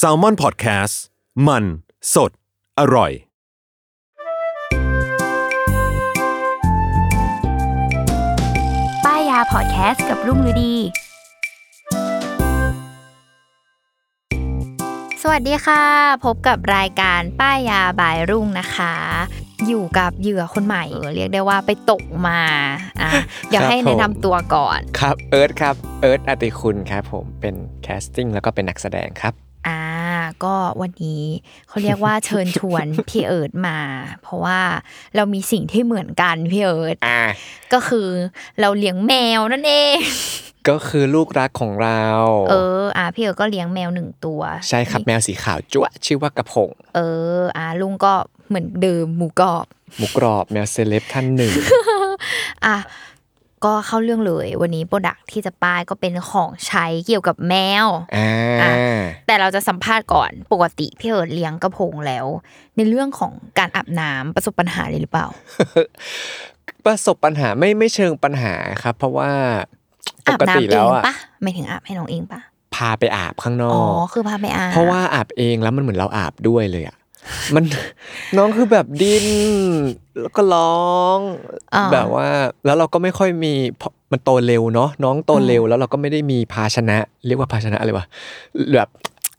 S a l ม o n PODCAST มัน สด อร่อย ป้ายยาพอดแคสต์กับรุ่งฤดี สวัสดีค่ะ พบกับรายการป้ายยาบายรุ่งนะคะ อยู่กับเหยื่อคนใหม่เออเรียกได้ว่าไปตกมาอะเดี๋ยวครับให้ผมแนะนำตัวก่อนครับเอิร์ธครับเอิร์ธอติคุณครับผมเป็น casting แล้วก็เป็นนักแสดงครับอ่าก็วันนี้เขาเรียกว่าเชิญชวนพี่เอิร์ธมา เพราะว่าเรามีสิ่งที่เหมือนกันพี่เอิร์ธอ่าก็คือเราเลี้ยงแมวนั่นเอง ก็คือลูกรักของเรา เออ อ่าพี่เอิร์ธก็เลี้ยงแมวหนึ่งตัว ใช่ครับแมวสีขาวจั๊วะชื่อว่ากระพง เออ อ่าลุงก็เหมือนเดิมหมูกรอบ หมูกรอบแมวเซเลบท่านหนึ่ง อะก็เข้าเรื่องเลยวันนี้โปรดักที่จะป้ายก็เป็นของใช้เกี่ยวกับแมวอ่าอะแต่เราจะสัมภาษณ์ก่อนปกติพี่เอิร์ดเลี้ยงกระพงแล้ว ในเรื่องของการอาบน้ำประสบปัญหาเลยหรือเปล่า ประสบปัญหาไม่ไม่เชิงปัญหาครับ เพราะว่าป อาบกติน้ำเอแล้วงอะปะไม่ถึงอาบให้น้องเองปะพาไปอาบข้างนออ๋อกคือพาไปอาบเพราะว่าอาบเองแล้วมันเหมือนเราอาบด้วยเลยอะมันน้องคือแบบดิ้นแล้วก็ร้องอ่าแบบว่า แล้วเราก็ไม่ค่อยมีเพราะมันโตเร็วเนาะน้องโตเร็วแล้วเราก็ไม่ได้มีภาชนะ เรียกว่าภาชนะอะไรวะแบบ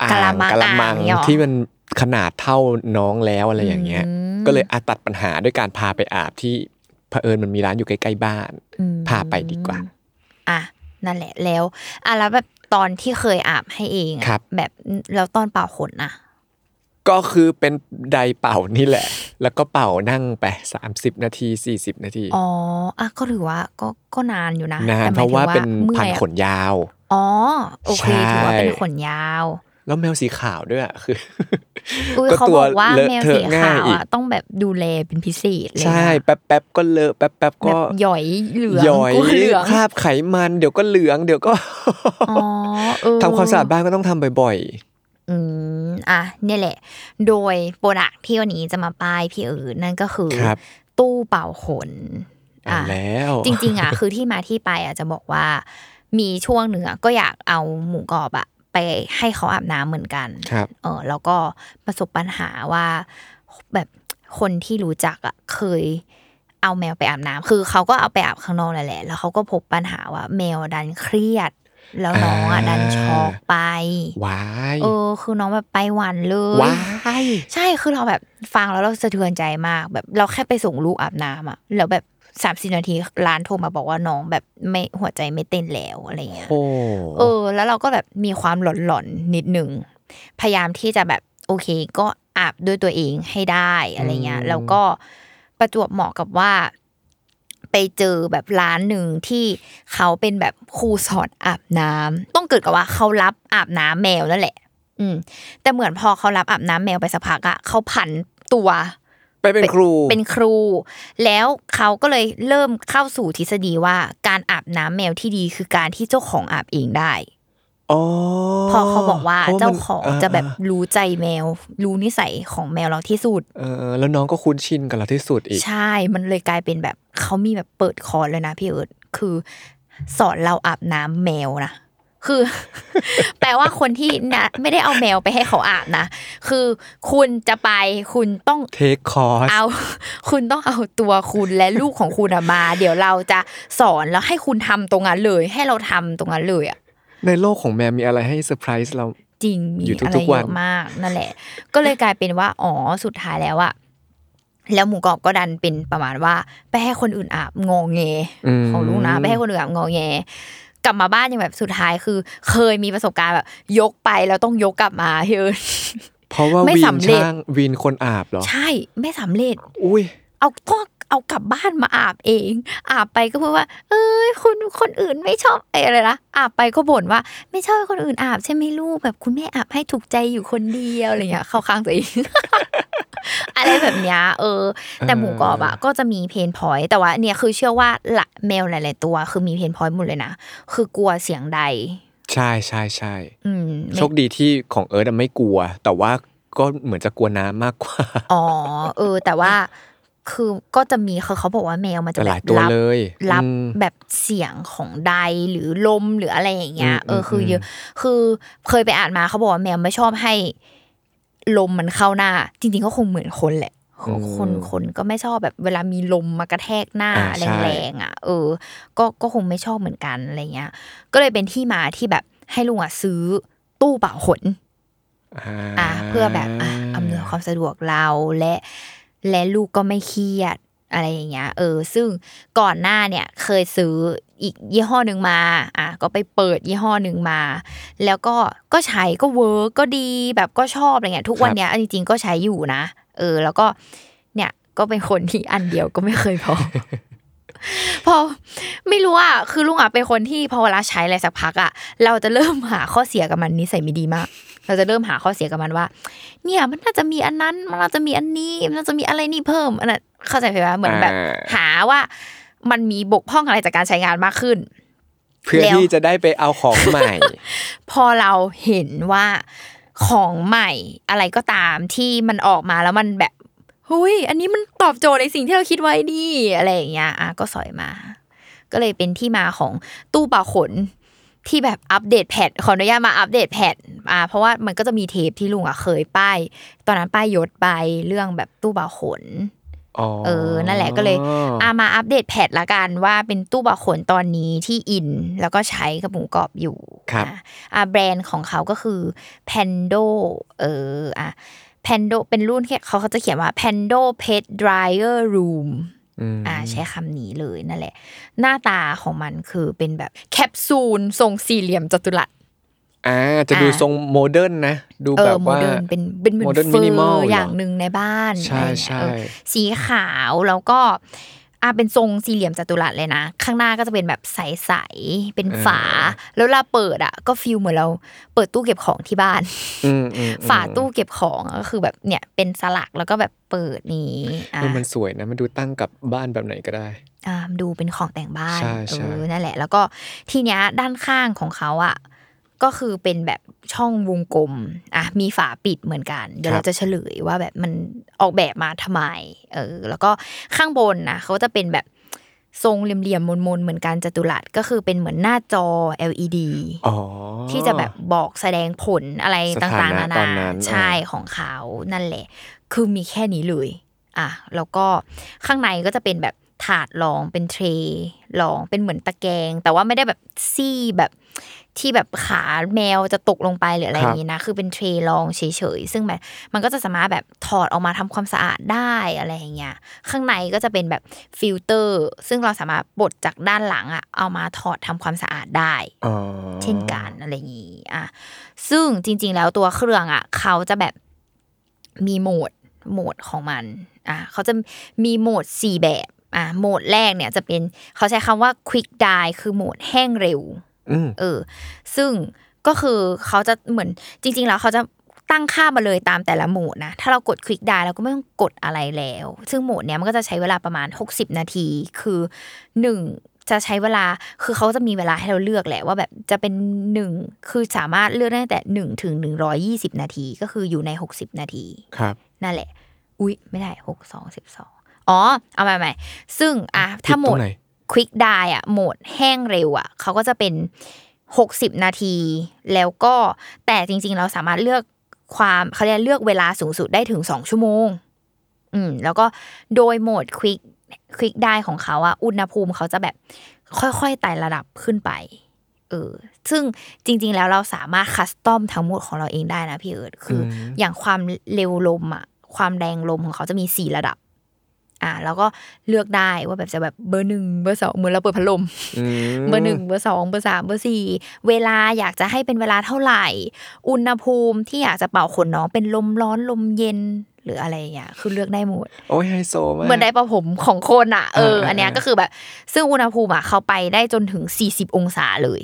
อ่างกะละมังกะละมังอ่างเนี่ยหรอที่มันขนาดเท่าน้องแล้วอะไรอย่างเงี้ยอืมก็เลยอาตัดปัญหาด้วยการพาไปอาบที่เผอิญมันมีร้านอยู่ใกล้ๆบ้านอืมพาไปดีกว่า อะนั่นแหละแล้วอะแล้วแบบตอนที่เคยอาบให้เองอะครับ แบบแล้วตอนเป่าขนนะก็คือเป็นไดร์เป่านี่แหละ แล้วก็เป่านั่งไปสามสิบนาทีสี่สิบนาทีอ๋ออะก็ถือว่าก็ก็นานอยู่นะนานแต่หมยเพราะว่าถึงเป็นมื่พันอยอะขนยาวอ๋อโอเคใช่ถือว่าเป็นขนยาว แล้วแมวสีขาวด้วยอะคืออุ้ยก็เขาตัวบอกว่าเลอะแมวเทอะสีง่าขายวอีกอะต้องแบบดูแลเป็นพิเศษเลยนะใช่แป๊บแป๊บๆก็เลอะแป๊บแป๊บๆแบก็บหย่อยเหลืองหย่อยกูเหลืองคราบไขมันเดี๋ยวก็เหลือง เดี๋ยวก็อ๋อเออทำความสะอาดบ้านก็ต้องทำบ่อยอืมอะเนี่ยแหละ โดยโปรดักที่วันนี้จะมาป้ายพี่เอิญนั่นก็คือครับตู้เป่าขนๆเอาแล้ว จริง ๆอะคือที่มาที่ไปอะจะบอกว่า มีช่วงหนึ่งอะก็อยากเอาหมูกรอบอะ ไปให้เขาอาบน้ำเหมือนกันครับเออแล้วก็ประสบปัญหาว่าแบบคนที่รู้จักอะเคยเอาแมวไปอาบน้ำคือเขาก็เอาไปอาบข้างนอกนั่นแหละ แล้วเขาก็พบปัญหาว่าแมวดันเครียด แล้วน้องอะอ่าดันช็อกไปว้ายเออ คือน้องแบบไปหวันเลยว้ายใช่คือเราแบบฟังแล้วเราสะเทือนใจมาก แบบเราแค่ไปส่งลูกอาบน้ำอะแล้วแบบ สามสินาทีร้านโทรมาบอกว่าน้องแบบไม่หัวใจไม่เต้นแล้วอะไรเงี้ยโอ้เออ แล้วเราก็แบบมีความหลอนๆนิดหนึ่งพยายามที่จะแบบโอเค ก็อาบด้วยตัวเองให้ได้อะไรเงี้ยอืมแล้วก็ประจวบเหมาะกับว่า ไปเจอแบบร้านหนึ่งที่เขาเป็นแบบครูสอนอาบน้ำต้องเกิดกับว่าเขารับอาบน้ำแมวนั่นแหละ อืม แต่เหมือนพอเขารับอาบน้ำแมวไปสักพักอะเขาผันตัว ไปเป็นครูเป็นครู แล้วเขาก็เลยเริ่มเข้าสู่ทฤษฎีว่าการอาบน้ำแมวที่ดีคือการที่เจ้าของอาบเองได้อ๋อพอเขาบอกว่าเพระมันเจ้าของจะแบบรู้ใจแมว รู้นิสัยของแมวเราที่สุดเออเออ แล้วน้องก็คุ้นชินกับเราที่สุดอีก ใช่ มันเลยกลายเป็นแบบเขามีแบบเปิดคอร์สเลยนะพี่เอิร์ธคือ สอนเราอาบน้ำแมวนะ คือ แปลว่าคนที่นะไม่ได้เอาแมวไปให้เขาอาบนะ คือคุณจะไปคุณต้องเ take คอร์สเอา คุณต้องเอาตัวคุณและลูกของคุณอะมา เดี๋ยวเราจะสอนแล้วให้คุณทำตรงนั้นเลย ให้เราทำตรงนั้นเลยอะในโลกของแมวมีอะไรให้เซอร์ไพรส์เราจริงมีอยู่ทุกๆอะไรเยวันอะมากนั่นแหละ ก็เลยกลายเป็นว่าอ๋อสุดท้ายแล้วอะแล้วหมูกรอบก็ดันเป็นประมาณว่า ไปให้คนอื่นอาบงอแงมของลูกนะ ไปให้คนอื่นอาบงอแง กลับมาบ้านยังแบบสุดท้ายคือ เคยมีประสบการณ์แบบ ยกไปแล้วต้องยกกลับมาเฮ้ยเพราะว่าไม่วีนสำเร็จช่างวีนคนอาบเหรอ ใช่ไม่สำเร็จ อุ้ยเอาก็เอากลับบ้านมาอาบเอง อาบไปก็พูดว่า เอ้ยคุณคนอื่นไม่ชอบเอยอะไรนะอาบไปก็บ่นว่า ไม่ชอบให้คนอื่นอาบใช่ไหมลูกแบบคุณแม่อาบให้ถูกใจอยู่คนเดียวอะไรเงี้ยเข้าข้างตัวเอง อะไรแบบเนี้ยเออ แต่หมูกรอบอะก็จะมี pain point แต่ว่าเนี่ยคือเชื่อว่าละแมวหลาย ๆ ตัว คือมี pain point หมดเลยนะคือกลัวเสียงไดร์ ใช่ใช่ใช่อืมไม่โชคดีที่ของเอิร์ธอะไม่กลัว แต่ว่าก็เหมือนจะกลัวน้ำมากกว่า อ๋อ เออ แต่ว่าคือก็จะมีคือเขาบอกว่าแมวมันจะแต่หแบลายบตัวรับเลยรับอืมแบบเสียงของใดหรือลมหรืออะไรอย่างเงี้ยอืมเออคืออมเยอะคือเคยไปอ่านมาเขาบอกว่าแมวไม่ชอบให้ ลมมันเข้าหน้า จริงๆก็คงเหมือนคนแหละคนคนก็ไม่ชอบแบบเวลามีลมมากระแทกหน้าอ่าใช่แรงๆอะ เออ ก็ก็คงไม่ชอบเหมือนกันอะไรเงี้ย ก็เลยเป็นที่มาที่แบบให้ลุงอะซื้อตู้เป่าขนอะเพื่อแบบอะอำนวยความสะดวกเราและ และลูกก็ไม่เครียด อะไรอย่างเงี้ยเออ ซึ่งก่อนหน้าเนี่ยเคยซื้ออีกยี่ห้อหนึ่งมาอะก็ไปเปิดยี่ห้อหนึ่งมา แล้วก็ก็ใช้ก็เวิร์กก็ดีแบบก็ชอบอะไรเงี้ยทุกวันเนี้ยจริงๆก็ใช้อยู่นะ เออ แล้วก็เนี่ยก็เป็นคนที่อันเดียวก็ไม่เคยพอพอไม่รู้อะคือลุงอะเป็นคนที่พอเวลาใช้อะไรสักพักอะเราจะเริ่มหาข้อเสียกับมันนิสัยไม่ดีมาก เราจะเริ่มหาข้อเสียกับมันว่า เนี่ยมันน่าจะมีอันนั้น มันน่าจะมีอันนี้มันน่าจะมีอะไรนี่เพิ่มอันนั้นเข้าใจไหมว่าเหมือนแบบอ่าหาว่ามันมีบกพร่องอะไรจากการใช้งานมากขึ้น เพื่อแล้วที่จะได้ไปเอาของใหม่ พอเราเห็นว่าของใหม่อะไรก็ตามที่มันออกมาแล้วมันแบบเฮ้ยอันนี้มันตอบโจทย์ในสิ่งที่เราคิดไว้ดีอะไรอย่างเงี้ยอะก็สอยมา ก็เลยเป็นที่มาของตู้เป่าขน ที่แบบอัปเดตแพทขออนุญาตมาอัปเดตแพทอ่าเพราะว่ามันก็จะมีเทปที่ลุงอะเคยป้าย ตอนนั้นป้ายยศไปเรื่องแบบตู้เป่าขนอ๋อเออ นั่นแหละก็เลยอามาอัปเดตแพทละกันว่าเป็นตู้บาขนตอนนี้ที่อิน แล้วก็ใช้กับหมูกรอบอยู่ครับอะอ่าแบรนด์ของเขาก็คือ Pando เอออะ Pando เป็นรุ่นที่เขาเขาจะเขียนว่า Pando Pet Dryer Room อืมอ่าใช้คำนี้เลยนั่นแหละ หน้าตาของมันคือเป็นแบบแคปซูลทรงสี่เหลี่ยมจัตุรัสอ่าจะดูอ่าทรง modern นะ ดูเอแบอบโมว่าเดิร์นเป็นเป็นเหมือน modern เฟอ minimal ร์เหรอออย่างหนึ่งในบ้านใช่อะไรอย่างเงี้ยใช่เออสีขาวแล้วก็ อ่าเป็นทรงสี่เหลี่ยมจัตุรัสเลยนะ ข้างหน้าก็จะเป็นแบบใสๆเป็นฝา แล้วเวลาเปิดอะ ก็ฟีลเหมือนเราเปิดตู้เก็บของที่บ้านอืมอืมฝาตู้เก็บของก็คือแบบเนี่ยเป็นสลักแล้วก็แบบเปิดนี้อะเออมันสวยนะมันดูตั้งกับบ้านแบบไหนก็ได้อ่าดูเป็นของแต่งบ้านใช่ใช่เออนั่นแหละ แล้วก็ทีเนี้ยด้านข้างของเขาอะ ก็คือเป็นแบบช่องวงกลมอะมีฝาปิดเหมือนกัน เดี๋ยวเราจะเฉลยว่าแบบมันออกแบบมาทำไม เออ แล้วก็ข้างบนนะเขาจะเป็นแบบทรงเหลี่ยมๆมนๆเหมือนกันจัตุรัสก็คือเป็นเหมือนหน้าจอ LED อ๋อที่จะแบบบอกแสดงผลอะไรสต่าถางๆนะนาตอนานนั้นใช่ของเขานั่นแหละ คือมีแค่นี้เลย อะ แล้วก็ข้างในก็จะเป็นแบบถาดรองเป็นเทรย์รองเป็นเหมือนตะแกรงแต่ว่าไม่ได้แบบซี่แบบ ที่แบบขาแมวจะตกลงไปหรืออะไรอย่างนี้นะ คือเป็นเทรย์รองเฉยๆ ซึ่งแบบมันก็จะสามารถแบบถอดออกมาทำความสะอาดได้อะไรอย่างเงี้ย ข้างในก็จะเป็นแบบฟิลเตอร์ ซึ่งเราสามารถปลดจากด้านหลังอะเอามาถอดทำความสะอาดได้อ๋อเช่นกันอะไรอย่างนี้อะ ซึ่งจริง ๆ แล้วตัวเครื่องอะเขาจะแบบมีโหมดโหมดของมัน อะเขาจะมีโหมดสี่แบบ อะโหมดแรกเนี่ยจะเป็นเขาใช้คำว่า quick dry คือโหมดแห้งเร็วอืม เออ ซึ่งก็คือเขาจะเหมือนจริง ๆ แล้วเขาจะตั้งค่ามาเลยตามแต่ละโหมดนะ ถ้าเรากดคลิกได้เราก็ไม่ต้องกดอะไรแล้ว ซึ่งโหมดเนี้ยมันก็จะใช้เวลาประมาณ 60 นาที คือหนึ่งจะใช้เวลา คือเขาจะมีเวลาให้เราเลือกแหละว่าแบบจะเป็นหนึ่งคือสามารถเลือกได้ตั้งแต่หนึ่งถึงหนึ่งร้อยี่สิบนาที ก็คืออยู่ใน60นาที ครับ นั่นแหละ อุ๊ย ไม่ได้หกสองสิบสองอ๋อ เอาใหม่ใหม่ซึ่งอะถ้าโหมผิดตรดงไหน ควิกไดอะโหมดแห้งเร็วอะเขาก็จะเป็นหกสิบนาที แล้วก็แต่จริง ๆ เราสามารถเลือกความเขาเรียกเลือกเวลาสูงสุดได้ถึงสองชั่วโมง อืมแล้วก็โดยโหมดควิกควิกไดของเขาอะอุณหภูมิเขาจะแบบค่อยๆไต่ระดับขึ้นไปเออซึ่งจริง ๆ แล้วเราสามารถคัสตอมทั้งหมดของเราเองได้นะพี่เอิร์ดคือออย่างความเร็วลมอะความแรงลมของเขาจะมีสี่ระดับ อ่าแล้วก็เลือกได้ว่าแบบจะแบบเบอร์หนึ่งเบอร์สองเหมือนเราเปิดพัดลมอืมเบอร์หนึ่งเบอร์สองเบอร์สามเบอร์สี่เวลาอยากจะให้เป็นเวลาเท่าไหร่ อุณหภูมิที่อยากจะเป่าขนน้องเป็นลมร้อนลมเย็นหรืออะไรอย่างเงี้ยคือเลือกได้หมด โอ้ยไฮโซมากเหมือนไดร์ปะผมของคนอะเอออ่าอันเนี้ยอ่าก็คือแบบ ซึ่งอุณหภูมิอะเขาไปได้จนถึง 40 องศาเลย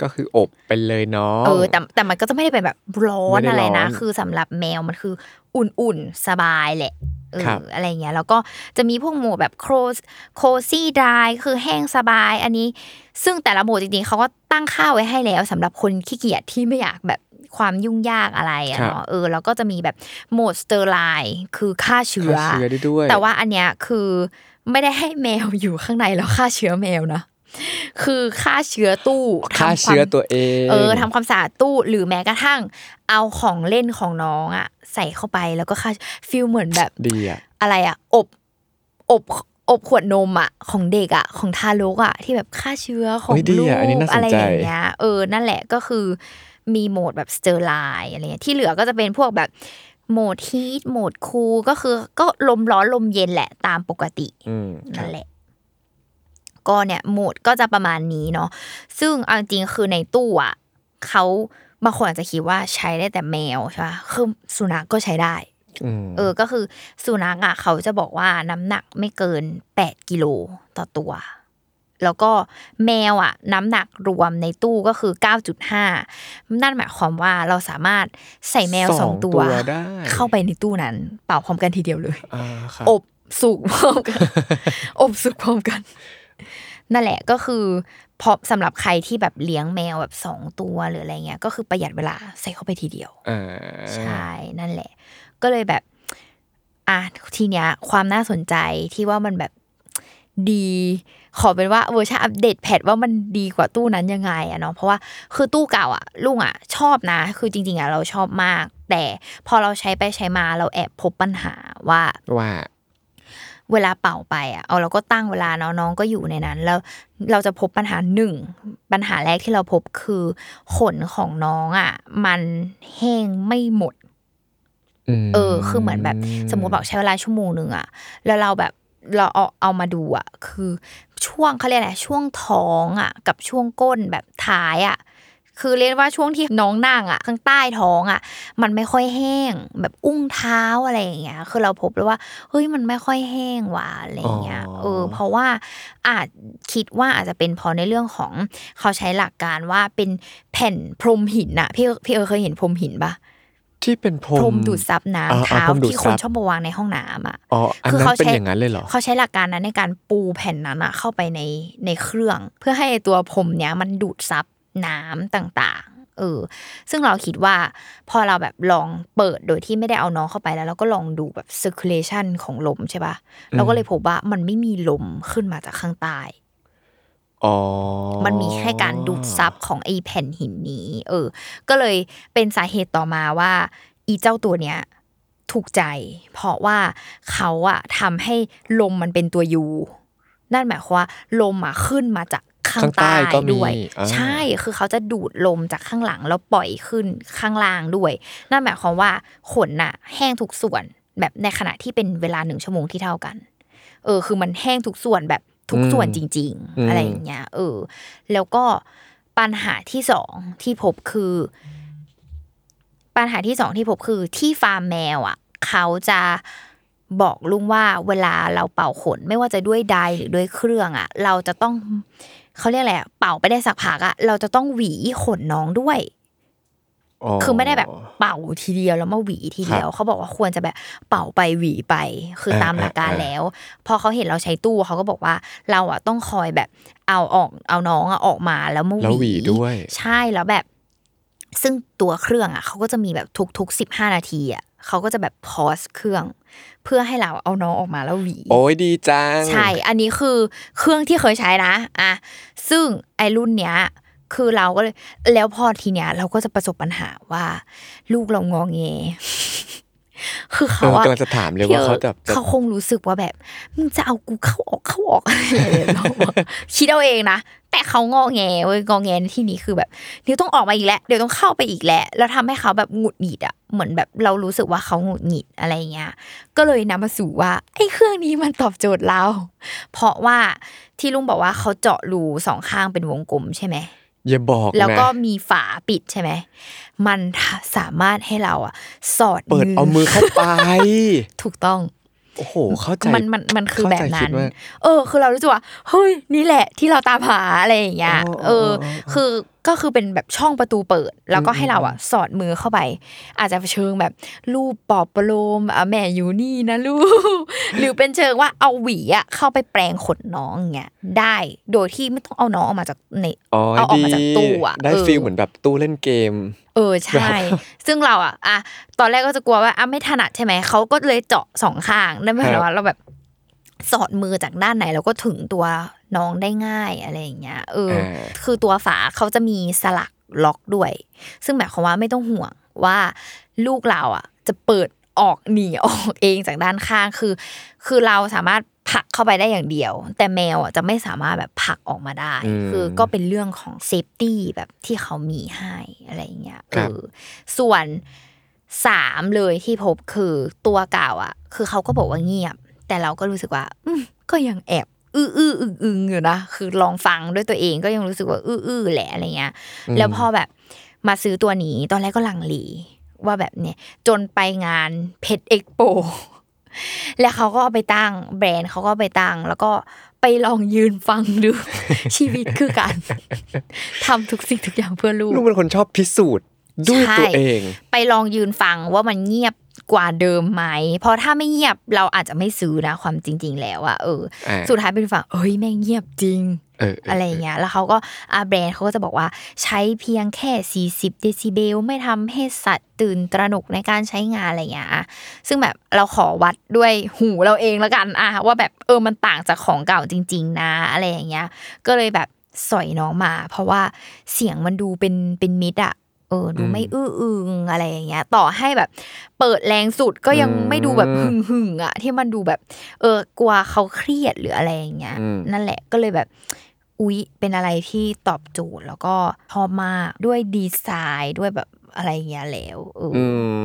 ก็คืออบไปเลยเนาะเออแต่แต่มันก็จะไม่ได้เป็นแบบร้อนไม่ได้อะไรนะร้อนคือสำหรับแมวมันคืออุ่นๆสบายแหละเออครับอะไรเงี้ยแล้วก็จะมีพวกโหมดแบบ cozy dry คือแห้งสบายอันนี้ ซึ่งแต่ละโหมดจริงๆเขาก็ตั้งค่าไว้ให้แล้วสำหรับคนขี้เกียจที่ไม่อยากแบบความยุ่งยากอะไรอะเนาะเออแล้วก็จะมีแบบโหมด sterilize คือฆ่าเชื้อฆ่าเชื้อได้ด้วยแต่ว่าอันเนี้ยคือไม่ได้ให้แมวอยู่ข้างในแล้วฆ่าเชื้อแมวนะ คือฆ่าเชื้อตู้ฆ่าทำควมเชื้อตัวเอง เออทำความสะอาดตู้หรือแม้กระทั่ง เอาของเล่นของน้องอะ ใส่เข้าไปแล้วก็ฆ่า feel เหมือนแบบดีอะอะไรอะ อบอบอบขวดนมอะของเด็กอะของทารกอะที่แบบฆ่าเชื้อของเฮ้ยดีลูกอะอันนี้น่าสนใจอะไรอย่างเงี้ยเออนั่นแหละก็คือมีโหมดแบบ sterilize อะไรเงี้ยที่เหลือก็จะเป็นพวกแบบโหมด heat โหมด cool ก็คือก็ลมร้อนลมเย็นแหละตามปกติอืมนั่นแหละ ก็เนี่ยโหมดก็จะประมาณนี้เนาะซึ่งเอาจริงๆคือในตู้อะเขาบางคนอาจจะคิดว่าใช้ได้แต่แมวใช่ปะคือสุนัขก็ใช้ได้อืมเออก็คือสุนัขอะเขาจะบอกว่าน้ำหนักไม่เกินแปดกิโลต่อตัว แล้วก็แมวอะ น้ำหนักรวมในตู้ก็คือเก้าจุดห้านั่นหมายความว่าเราสามารถใส่แมวสองตัวได้เข้าไปในตู้นั้น เป่าพร้อมกันทีเดียวเลยอ่าครับอบสุกพร้อมกัน อบสุกพร้อมกัน นั่นแหละก็คือพอสำหรับใครที่แบบเลี้ยงแมวแบบสองตัวหรืออะไรเงี้ยก็คือประหยัดเวลาใส่เข้าไปทีเดียวอ่าใช่นั่นแหละ ก็เลยแบบอะทีเนี้ยความน่าสนใจที่ว่ามันแบบดี ขอเป็นว่าเวอร์ชันอัปเดตแพทว่ามันดีกว่าตู้นั้นยังไงอะเนาะเพราะว่าคือตู้เก่าอะลุงอะชอบนะ คือจริง ๆอะเราชอบมาก แต่พอเราใช้ไปใช้มาเราแอบพบปัญหาว่าว่า เวลาเป่าไปอะเอาเราก็ตั้งเวลาเนาะน้องก็อยู่ในนั้น แล้วเราจะพบปัญหาหนึ่งปัญหาแรกที่เราพบคือขนของน้องอะ มันแห้งไม่หมดมเออ คือเหมือนแบบ สมมติบอกใช้เวลาชั่วโมงหนึ่งอะ แล้วเราแบบเราเอาเอามาดูอะ คือช่วงเขาเรียกอะไรช่วงท้องอะ กับช่วงก้นแบบท้ายอะ คือเรียกว่าช่วงที่น้องนั่งอะ ข้างใต้ท้องอะ มันไม่ค่อยแห้ง แบบอุ้งเท้าอะไรอย่างเงี้ย คือเราพบเลยว่าเฮ้ยมันไม่ค่อยแห้งว่ะอะไรอย่างเงี้ยอ๋อเออ เพราะว่าอาจคิดว่าอาจจะเป็นเพราะในเรื่องของเขาใช้หลักการว่าเป็นแผ่นพรมหินน่ะพี่พี่เออเคยเห็นพรมหินปะที่เป็นพรพรมมดูดซับน้ำอ่าอ่าเท้าพรมดูดที่คซันบชอบมาวางในห้องน้ำอะอ๋ออันคือนั้นเขาเป็นใช้อย่างนั้นเลยเหรอเขาใช้หลักการนั้นในการปูแผ่นนั้นอะเข้าไปในในเครื่อง เพื่อให้ตัวพรมเนี้ยมันดูดซับ น้ำต่างๆ เออ ซึ่งเราคิดว่าพอเราแบบลองเปิดโดยที่ไม่ได้เอาน้องเข้าไปแล้ว เราก็ลองดูแบบ circulation ของลมใช่ปะเราก็เลยพบว่ามันไม่มีลมขึ้นมาจากข้างใต้อ๋อมันมีแค่การดูดซับของไอ้แผ่นหินนี้ เออ ก็เลยเป็นสาเหตุต่อมาว่า อีเจ้าตัวเนี้ยถูกใจ เพราะว่าเขาอะทำให้ลมมันเป็นตัวยูนั่นหมายความว่าลมอะขึ้นมาจาก ข้างข้างใต้ใต้ก็มีด้วยอ่าใช่คือเขาจะดูดลมจากข้างหลังแล้วปล่อยขึ้นข้างล่างด้วย นั่นหมายความว่าขนน่ะ แห้งทุกส่วนแบบในขณะที่เป็นเวลาหนึ่งชั่วโมงที่เท่ากัน เออ คือมันแห้งทุกส่วนแบบทุกส่วนจริงอืมๆอะไรอย่างเงี้ย เออ แล้วก็ปัญหาที่สองที่พบคือ ปัญหาที่สองที่พบคือที่ฟาร์มแมวอะ เขาจะบอกลุงว่าเวลาเราเป่าขนไม่ว่าจะด้วยไดร์หรือด้วยเครื่องอะ เราจะต้อง เขาเรียกอะไรอะเป่าไปได้สักพักอะเราจะต้องหวีขนน้องด้วยคือไม่ได้แบบเป่าทีเดียวแล้วมาหวีทีเดียวเขาบอกว่าควรจะแบบเป่าไปหวีไป คือตามหลักการแล้ว พอเขาเห็นเราใช้ตู้เขาก็บอกว่าเราอะต้องคอยแบบเอาออกเอาน้องอะออกมาแล้วมาหแล้วหวีวีด้วย ใช่แล้วแบบ ซึ่งตัวเครื่องอะเขาก็จะมีแบบทุกๆสิบห้านาทีอะ เขาก็จะแบบพอสเครื่องเพื่อให้เราเอาน้องออกมาแล้วหวี โอ้ยดีจัง ใช่ อันนี้คือเครื่องที่เคยใช้นะอะซึ่งไอรุ่นเนี้ยคือเราก็เลยแล้วพอทีเนี้ยเราก็จะประสบปัญหาว่า ลูกเรางองแง คือเขาเอออะกำลังจะถามเลยว่าเขาแบบจะเขาคงรู้สึกว่าแบบมึงจะเอากูเข้าออกเข้าออกอะไรอย่างเงี้ยเราอะคิดเอาเองนะแต่เขางอแงเว้ยงอแงในที่นี้คือแบบเดี๋ยวต้องออกมาอีกแล้วเดี๋ยวต้องเข้าไปอีกแล้วแล้วทำให้เขาแบบหงุดหงิดอะเหมือนแบบเรารู้สึกว่าเขาหงุดหงิดอะไรเงี้ยก็เลยนำมาสู่ว่าไอ้เครื่องนี้มันตอบโจทย์เรา เพราะว่าที่ลุงบอกว่าเขาเจาะรูสองข้างเป็นวงกลมใช่ไหม อย่าบอกนะแล้วก็มีฝาปิดใช่ไหมมันสามารถให้เราอะสอดเปิดเอามือเข้าไป ถูกต้องโอ้โหเข้าใจมันมันมันคือแบบเข้าใจนั้คินดว่าเออ คือเรารู้สึกว่าเฮ้ยนี่แหละที่เราตามหาอะไรอย่างเงี้ยอ๋อเอออ๋ออ๋อคือ ก็คือเป็นแบบช่องประตูเปิด แล้วก็ให้เราอะสอดมือเข้าไป อาจจะเชิงแบบรูปปอบประโลมอะแม่อยู่นี่นะลูกหรือเป็นเชิงว่าเอาหวีอะเข้าไปแปลงขนน้องอย่างเงี้ยได้โดยที่ไม่ต้องเอาน้องออกมาจากในอ๋อเอาออกดีมาจากตู้อะได้เออฟีลเหมือนแบบตู้เล่นเกม เออใช่ ซึ่งเราอะอะตอนแรกก็จะกลัวว่าอะไม่ถนัดใช่ไหมเขาก็เลยเจาะสองข้างนั่นหมายความว่าเราแบบ สอดมือจากด้านไหนเราก็ถึงตัวน้องได้ง่ายอะไรอย่างเงี้ยเอออ่าคือตัวฝาเขาจะมีสลักล็อกด้วย ซึ่งหมายความว่าไม่ต้องห่วงว่าลูกเราอะ จะเปิดออกหนีออกเองจากด้านข้างคือ คือเราสามารถผลักเข้าไปได้อย่างเดียว แต่แมวอะจะไม่สามารถแบบผลักออกมาได้อืมคือก็เป็นเรื่องของ safety แบบที่เขามีให้อะไรอย่างเงี้ยครับเออส่วนสามเลยที่พบคือตัวเก่าอะ คือเขาก็บอกว่าเงียบ แต่เราก็รู้สึกว่า อืมก็ยังแอบอื้ออื้ออึงอึงอยู่นะคือลองฟังด้วยตัวเองก็ยังรู้สึกว่าอื้ออื้อแหละอะไรเงี้ย แล้วพอแบบมาซื้อตัวนี้ตอนแรกก็ลังเลว่าแบบเนี่ยจนไปงานเพชรเอ็กโปแล้วเขาก็เอาไปตั้งแบรนด์เขาก็เอาไปตั้ง แล้วก็ไปลองยืนฟังดู ชีวิตคือการทำทุกสิ่งทุกอย่างเพื่อลูกลูกเป็นคนชอบพิสูจน์ด้วยใช่ตัวเอง ไปลองยืนฟังว่ามันเงียบ กว่าเดิมไหมเพราะถ้าไม่เงียบเราอาจจะไม่ซื้อนะความจริง ๆ แล้วอะเอออ่าสุดท้ายเป็นฝั่งเอ้ยแม่งเงียบจริงเออเอออะไรอย่างเงี้ย แล้วเขาก็อาแบรนด์เขาก็จะบอกว่าใช้เพียงแค่ 40 เดซิเบล ไม่ทำให้สัตว์ตื่นตระหนกในการใช้งานอะไรอย่างเงี้ยอะซึ่งแบบเราขอวัดด้วยหูเราเองแล้วกันอะว่าแบบเออมันต่างจากของเก่าจริง ๆ นะ อะไรอย่างเงี้ย ก็เลยแบบสอยน้องมา เพราะว่าเสียงมันดูเป็นเป็นมิดอะ เออดูไม่อื้ออึงอะไรอย่างเงี้ย ต่อให้แบบ เปิดแรงสุดก็ยังไม่ดูแบบหึ่งหึ่งๆอะที่มันดูแบบ เออกลัวเขาเครียดหรืออะไรอย่างเงี้ยอืมนั่นแหละก็เลยแบบ อุ๊ยเป็นอะไรที่ตอบโจทย์แล้วก็ชอบมากด้วยดีไซน์ด้วยแบบอะไรอย่างเงี้ยแล้วเออออืม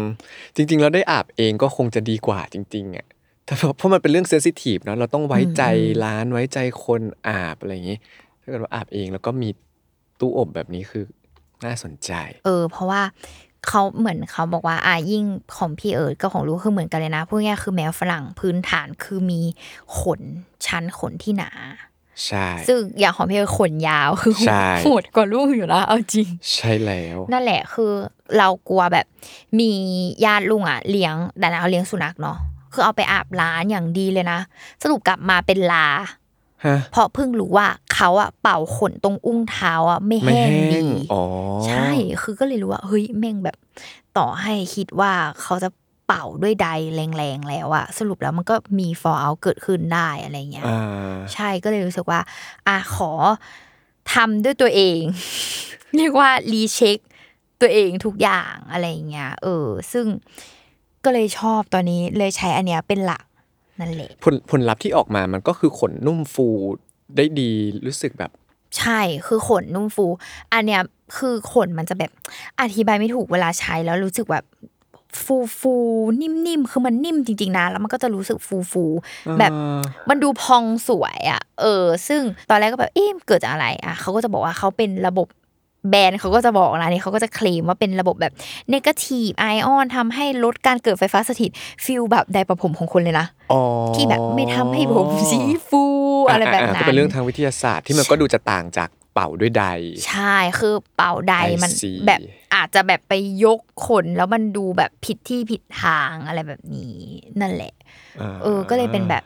จริง ๆ เราได้อาบเองก็คงจะดีกว่าจริงๆอะแต่เพราะมันเป็นเรื่องเซนซิทีฟเนาะเราต้องไว้ใจร้านไว้ใจคนอาบอะไรอย่างงี้ ถ้าเกิดว่าอาบเองแล้วก็มีตู้อบแบบนี้คือ น่าสนใจ เออ เพราะว่าเขาเหมือนเขาบอกว่าอะยิ่งของพี่เอิร์ดกับของลูกคือเหมือนกันเลยนะพูดง่ายๆคือแมวฝรั่งพื้นฐานคือมีขนชั้นขนที่หนาใช่ซึ่งอย่างของพี่เอิร์ดขนยาวคือใช่โหดกว่าลูกอยู่นะเอาจริง ใช่แล้ว นั่นแหละคือเรากลัวแบบ มีญาติลุงอะเลี้ยงแต่นะเขาเลี้ยงสุนัขเนาะคือเอาไปอาบร้านอย่างดีเลยนะ สรุปกลับมาเป็นลาฮะ เพราะเพิ่งรู้ว่าเขาอะเป่าขนตรงอุ้งเท้าอะไม่ไม่แห้งแห้ดีงอ๋อใช่คือก็เลยรู้ว่าเฮ้ยแม่งแบบ ต่อให้คิดว่าเขาจะเป่าด้วยใดแรงๆแล้วอะสรุปแล้วมันก็มี fall out เกิดขึ้นได้อะไรเงี้ยอ่าใช่ก็เลยรู้สึกว่า อะขอทำด้วยตัวเอง เรียกว่ารีเช็คตัวเองทุกอย่างอะไรอย่างเงี้ยเออ ซึ่งก็เลยชอบตอนนี้เลยใช้อันเนี้ยเป็นหลัก นั่นแหละผลผลลัพธ์ที่ออกมามันก็คือขนนุ่มฟูได้ดีรู้สึกแบบ ใช่คือขนนุ่มฟู อันเนี้ยคือขนมันจะแบบอธิบายไม่ถูกเวลาใช้แล้วรู้สึกแบบฟูฟูนิ่มๆ คือมันนิ่มจริง ๆนะ แล้วมันก็จะรู้สึกฟูฟูๆแบบมันดูพองสวยอะ เออ ซึ่งตอนแรกก็แบบเอ๊ะเกิดจากอะไรอะเขาก็จะบอกว่าเขาเป็นระบบ แบรนด์เขาก็จะบอกนะนี่เขาก็จะเคลมว่าเป็นระบบแบบ negative ion ทำให้ลดการเกิดไฟฟ้าสถิต feel แบบไดร์เป่าผมของคนเลยนะอ๋อที่แบบไม่ทำให้ผมสีฟูอะไรแบบนั้ก็นเป็นเรื่องทางวิทยาศาสตร์ที่มันก็ดูจะต่างจากเป่าด้วยไดร์ ใช่คือเป่าใด I มัน see แบบอาจจะแบบไปยกขนแล้วมันดูแบบผิดที่ผิดทางอะไรแบบนี้ นั่นแหละ เออก็เลยเป็นแบบ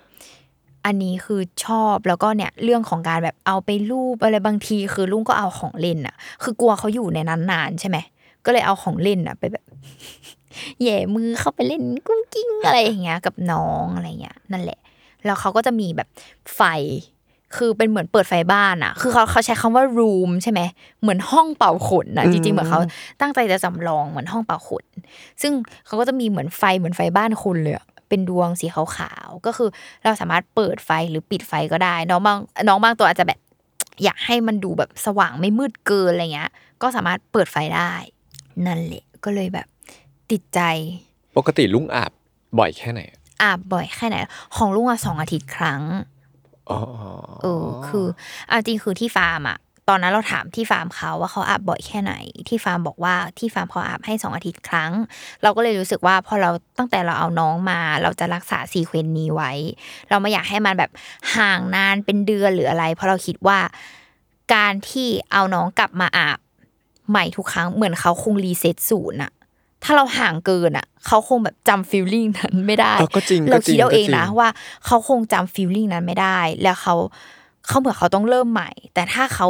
อันนี้คือชอบแล้วก็เนี่ยเรื่องของการแบบเอาไปรูปอะไรบางที คือลุงก็เอาของเล่นอะคือกลัวเขาอยู่ในนั้นนานใช่ไหมก็เลยเอาของเล่นอะไปแบบแหย่มือเข้าไปเล่นกุ้งกิ้งอะไรอย่างเงี้ย กับน้องอะไรเงี้ยนั่นแหละ แล้วเขาก็จะมีแบบไฟ คือเป็นเหมือนเปิดไฟบ้านอะคือเขาเขาใช้คำว่า room ใช่ไหมเหมือนห้องเป่าขนนะจริงๆเหมือนเขาตั้งใจจะจำลองเหมือนห้องเป่าขนซึ่งเขาก็จะมีเหมือนไฟเหมือนไฟบ้านคนเลยอะ เป็นดวงสีขาวๆก็คือเราสามารถเปิดไฟหรือปิดไฟก็ได้ น้องบางน้องบางตัวอาจจะแบบ อยากให้มันดูแบบสว่างไม่มืดเกินอะไรเงี้ย ก็สามารถเปิดไฟได้ นั่นแหละก็เลยแบบติดใจ ปกติลุงอาบบ่อยแค่ไหนอาบบ่อยแค่ไหน ของลุงอะสองอาทิตย์ครั้งอ๋อเออคือเอาจริงคือที่ฟาร์มอะ ตอนนั้นเราถามที่ฟาร์มเขาว่าเขาอาบบ่อยแค่ไหน ที่ฟาร์มบอกว่าที่ฟาร์มเขาอาบให้สองอาทิตย์ครั้ง เราก็เลยรู้สึกว่าพอเราตั้งแต่เราเอาน้องมา เราจะรักษา sequence นี้ไว้ เราไม่อยากให้มันแบบห่างนานเป็นเดือนหรืออะไร เพราะเราคิดว่าการที่เอาน้องกลับมาอาบใหม่ทุกครั้งเหมือนเขาคง reset ศูนย์อะถ้าเราห่างเกินอะเขาคงแบบจำ feeling นั้นไม่ได้เออก็จริงเราก็จริคิดงเอาเองก็จริงนะว่า เขาคงจำฟีลลิ่งนั้นไม่ได้ แล้วเขา เขาเหมือนเขาต้องเริ่มใหม่ แต่ถ้าเขา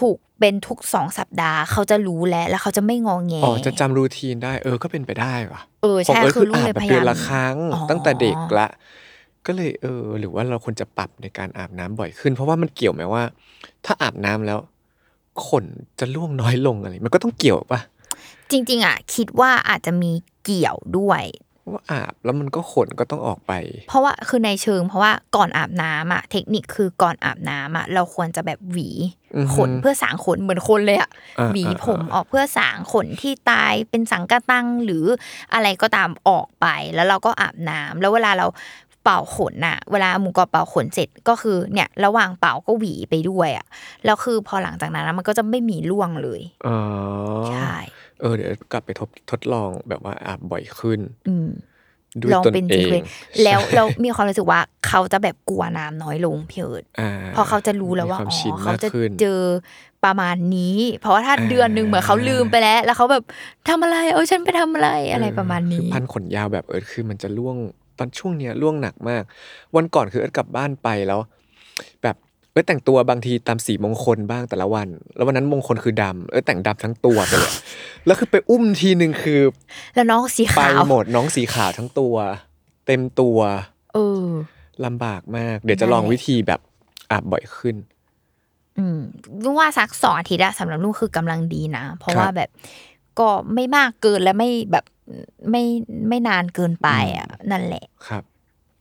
ถูกเป็นทุกสองสัปดาห์ เขาจะรู้แล้ว แล้วเขาจะไม่งองแงอ๋อจะจำรูทีนได้เออก็เป็นไปได้ว่ะเออของใช่เอิร์ธคืคืออลูกอาบเลยแบบพยาเดือนยามละครั้งอ๋อตั้งแต่เด็กละก็เลยเออ หรือว่าเราควรจะปรับในการอาบน้ำบ่อยขึ้น เพราะว่ามันเกี่ยวไหมว่า ถ้าอาบน้ำแล้วขนจะร่วงน้อยลงอะไร มันก็ต้องเกี่ยวปะจริง ๆ อะ คิดว่าอาจจะมีเกี่ยวด้วย ว่าอาบแล้วมันก็ขนก็ต้องออกไป เพราะว่าคือในเชิง เพราะว่าก่อนอาบน้ำอะ เทคนิคคือก่อนอาบน้ำอะเราควรจะแบบหวีอือฮึขนเพื่อสางขนเหมือนคนเลยอะอ่าหวีอ่าผมออกเพื่อสางขนที่ตายเป็นสังกะตังหรืออะไรก็ตามออกไป แล้วเราก็อาบน้ำแล้วเวลาเราเป่าขนน่ะ เวลาหมูกรอบเป่าขนเสร็จก็คือเนี่ย ระหว่างเป่าก็หวีไปด้วยอะแล้วคือพอหลังจากนั้นนะมันก็จะไม่มีร่วงเลยอ๋อใช่ เออเดี๋ยวกลับไปทบทดลองแบบว่าอาบบ่อยขึ้นอืมด้วยลองตนเป็นเอซีงเควนแล้วเรามีความรู้สึกว่าเขาจะแบบกลัวน้ำน้อยลงพี่เอิร์ดอ่า เพราะเขาจะรู้แล้วว่ามีความอ๋ชินอเขามากจะขึ้น เจอประมาณนี้ เพราะว่าถ้าอ่าเดือนหนึ่งเหมือนเขาลืมไปแล้ว แล้วเขาแบบทำอะไรเอาฉันไปทำอะไรอะไรประมาณคือนี้พันขนยาวแบบเอิร์ธคือมันจะล่วงตอนช่วงเนี้ยล่วงหนักมาก วันก่อนคือเอิร์ธกลับบ้านไปแล้ว แบบ เอิร์ธแต่งตัวบางทีตามสีมงคลบ้างแต่ละวัน แล้ววันนั้นมงคลคือดำเอิร์ธแต่งดำทั้งตัวไปเลยแล้วคือไปอุ้มทีหนึ่งคือ แล้วน้องสีไปขาวหมดน้องสีขาวทั้งตัว เต็มตัวเออลำบากมาก เดี๋ยวจะลองนั่นแหละวิธีแบบอาบบ่อยขึ้น อืมลุงว่าสักสองอาทิตย์อะสำหรับลุงคือกำลังดีนะ เพราะครับว่าแบบก็ไม่มากเกินและไม่แบบไม่ไม่นานเกินไปอะ นั่นแหละครับ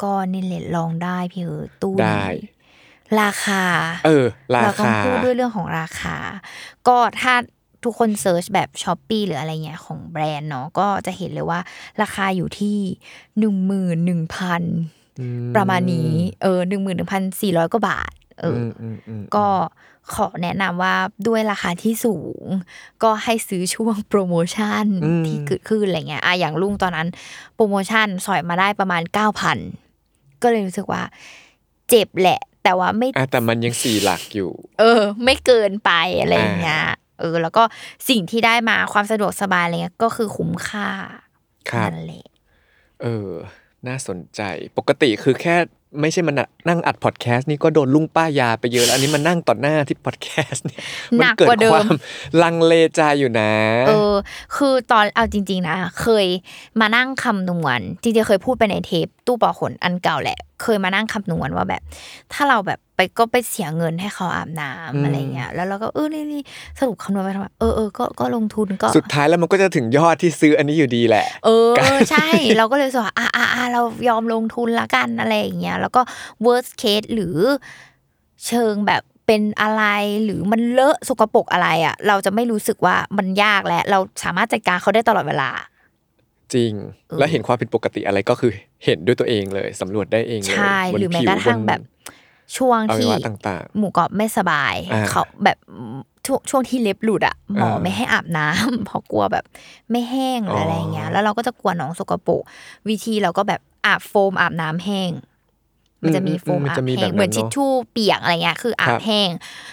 ก็นี่แหละลองได้พี่เออตู้ได้นี้ ราคา เออ ราเราต้องคาพูดด้วยเรื่องของราคา ก็ถ้าทุกคน search แบบ Shopee หรืออะไรเงี้ยของแบรนด์เนาะก็จะเห็นเลยว่า ราคาอยู่ที่หนึ่งหมื่นหนึ่งพันอืประมาณนี้ เออหนึ่งหมื่นหนึ่งพันสี่ร้อยกว่าบาท เอออือมอืมอืมก็ขอแนะนำว่าด้วยราคาที่สูง ก็ให้ซื้อช่วงโปรโมชั่นที่เกิดขึ้นอะไรเงี้ยอะอย่างลุงตอนนั้น โปรโมชั่นสอยมาได้ประมาณเก้าพันก็เลยรู้สึกว่า เจ็บแหละ แต่ว่าไม่อะแต่มันยังสี่หลักอยู่ เออ ไม่เกินไปอะไรอย่างเงี้ยเออ แล้วก็สิ่งที่ได้มาความสะดวกสบายอะไรเงี้ยก็คือคุ้มค่าครับนั่นแหละเออ น่าสนใจปกติคือแค่ ไม่ใช่มันนั่งอัดพอดแคสต์นี่ก็โดนลุงป้ายาไปเยอะแล้วอันนี้มันนั่งต่อหน้าที่พอดแคสต์เนี่ยหมันักเกิดกว่าเดิมความลังเลใจอยู่นะ เออ คือตอนเอาจริง ๆ นะ เคยมานั่งคำนวณจริงๆเคยพูดไปในเทป ตู้ปอขนอันเก่าแหละ เคยมานั่งคำนวณว่าแบบ ถ้าเราแบบ ไปก็ไปเสียเงินให้เขาอาบน้ำอืมอะไรเงี้ยแล้วเราก็เออนี่นี่สรุปคำนวณไปทำไมเออเออก็ก็ลงทุนก็สุดท้ายแล้วมันก็จะถึงยอดที่ซื้ออันนี้อยู่ดีแหละ เออใช่ เราก็เลยรู้สึกว่าอะอะอะเรายอมลงทุนละกันอะไรอย่างเงี้ยแล้วก็ worst case หรือเชิงแบบเป็นอะไรหรือมันเลอะสกปรกอะไรอะ เราจะไม่รู้สึกว่ามันยากและ เราสามารถจัดการเขาได้ตลอดเวลา จริงเออแล้วเห็นความผิดปกติอะไรก็คือเห็นด้วยตัวเองเลยสำรวจได้เองเลยใช่บนหรือแม้ผิวกระทั่งบนแบบ ช่วงอวัที่ยวะต่างหมูกรอบไม่สบายอ่าเขาแบบช่วงช่วงที่เล็บหลุดอะหมอเออไม่ให้อาบน้ำเพราะกลัวแบบไม่แห้งหรืออะไรเงี้ยอ๋อแล้วเราก็จะกลัวหนองสกปรกวิธีเราก็แบบอาบโฟมอาบน้ำแห้งมันจะมีโฟมอืมมันอาจะบมีแห้แบบนั้นงเหมือนเนอะชิชชู่เปียกอะไรเงี้ยคืออาครับบแห้ง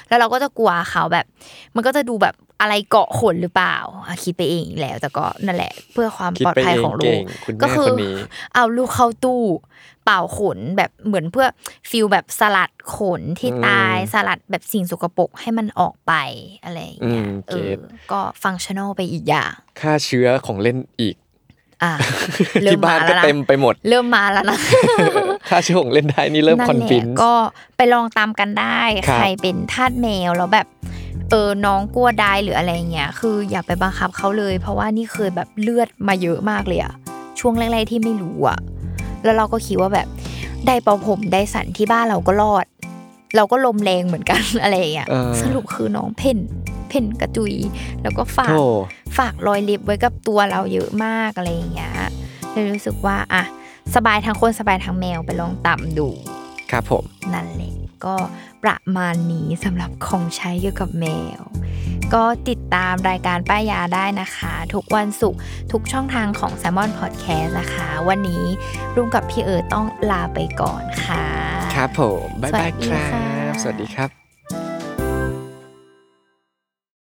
แล้วเราก็จะกลัวเขาแบบ มันก็จะดูแบบอะไรเกาะขนหรือเปล่าอะคิดไปเองอีกแล้วแต่ก็นั่นแหละ เพื่อความคิดปลอดไปภัยเองของลูเก่กงคุณก็แม่คืคอนนี้เอาลูกเข้าตู้ เป่าขนแบบเหมือนเพื่อฟิลแบบสลัดขนที่ตายอืมสลัดแบบสิ่งสกปรกให้มันออกไปอะไรอย่างเงี้ยอืมเอเก็อตก็ฟังชั่นอลไปอีกอย่างค่าเชื้อของเล่นอีกอะเริ่ที่มบ้ามานก็แล้วนะเต็มไปหมด เริ่มมาแล้วนะค่าช่วงเล่นได้นี่เริ่มคอนแหละฟินก็ไปลองตามกันได้ครับใครเป็นทาสแมวแล้วแบบเออน้องกลัวได้หรืออะไรเงี้ยคืออย่าไปบังคับเขาเลย เพราะว่านี่เคยแบบเลือดมาเยอะมากเลยอะช่วงแรกๆที่ไม่รู้อะ แล้วเราก็คิดว่าแบบได้เป่าผมได้สันที่บ้านเราก็รอด เราก็ลมแรงเหมือนกันอะไรอย่างเงี้ยเออสรุปคือน้องเพ่นเพ่นกระจุย แล้วก็ฝากโธ่ฝากรอยเล็บไว้กับตัวเราเยอะมากอะไรอย่างเงี้ยเลยรู้สึกว่าอะสบายทั้งคนสบายทั้งแมวไปลองต่ำดู ครับผม นั่นแหละก็ประมาณนี้สำหรับของใช้เกี่ยวกับแมว ก็ติดตามรายการป้ายยาได้นะคะ ทุกวันศุกร์ทุกช่องทางของ s ซ m o n Podcast นะคะ วันนี้รุ่งกับพี่เอิร์ธต้องลาไปก่อนค่ะ ครับผม บ๊ายบายสวัสดีครัค่ะบสวัสดีครับ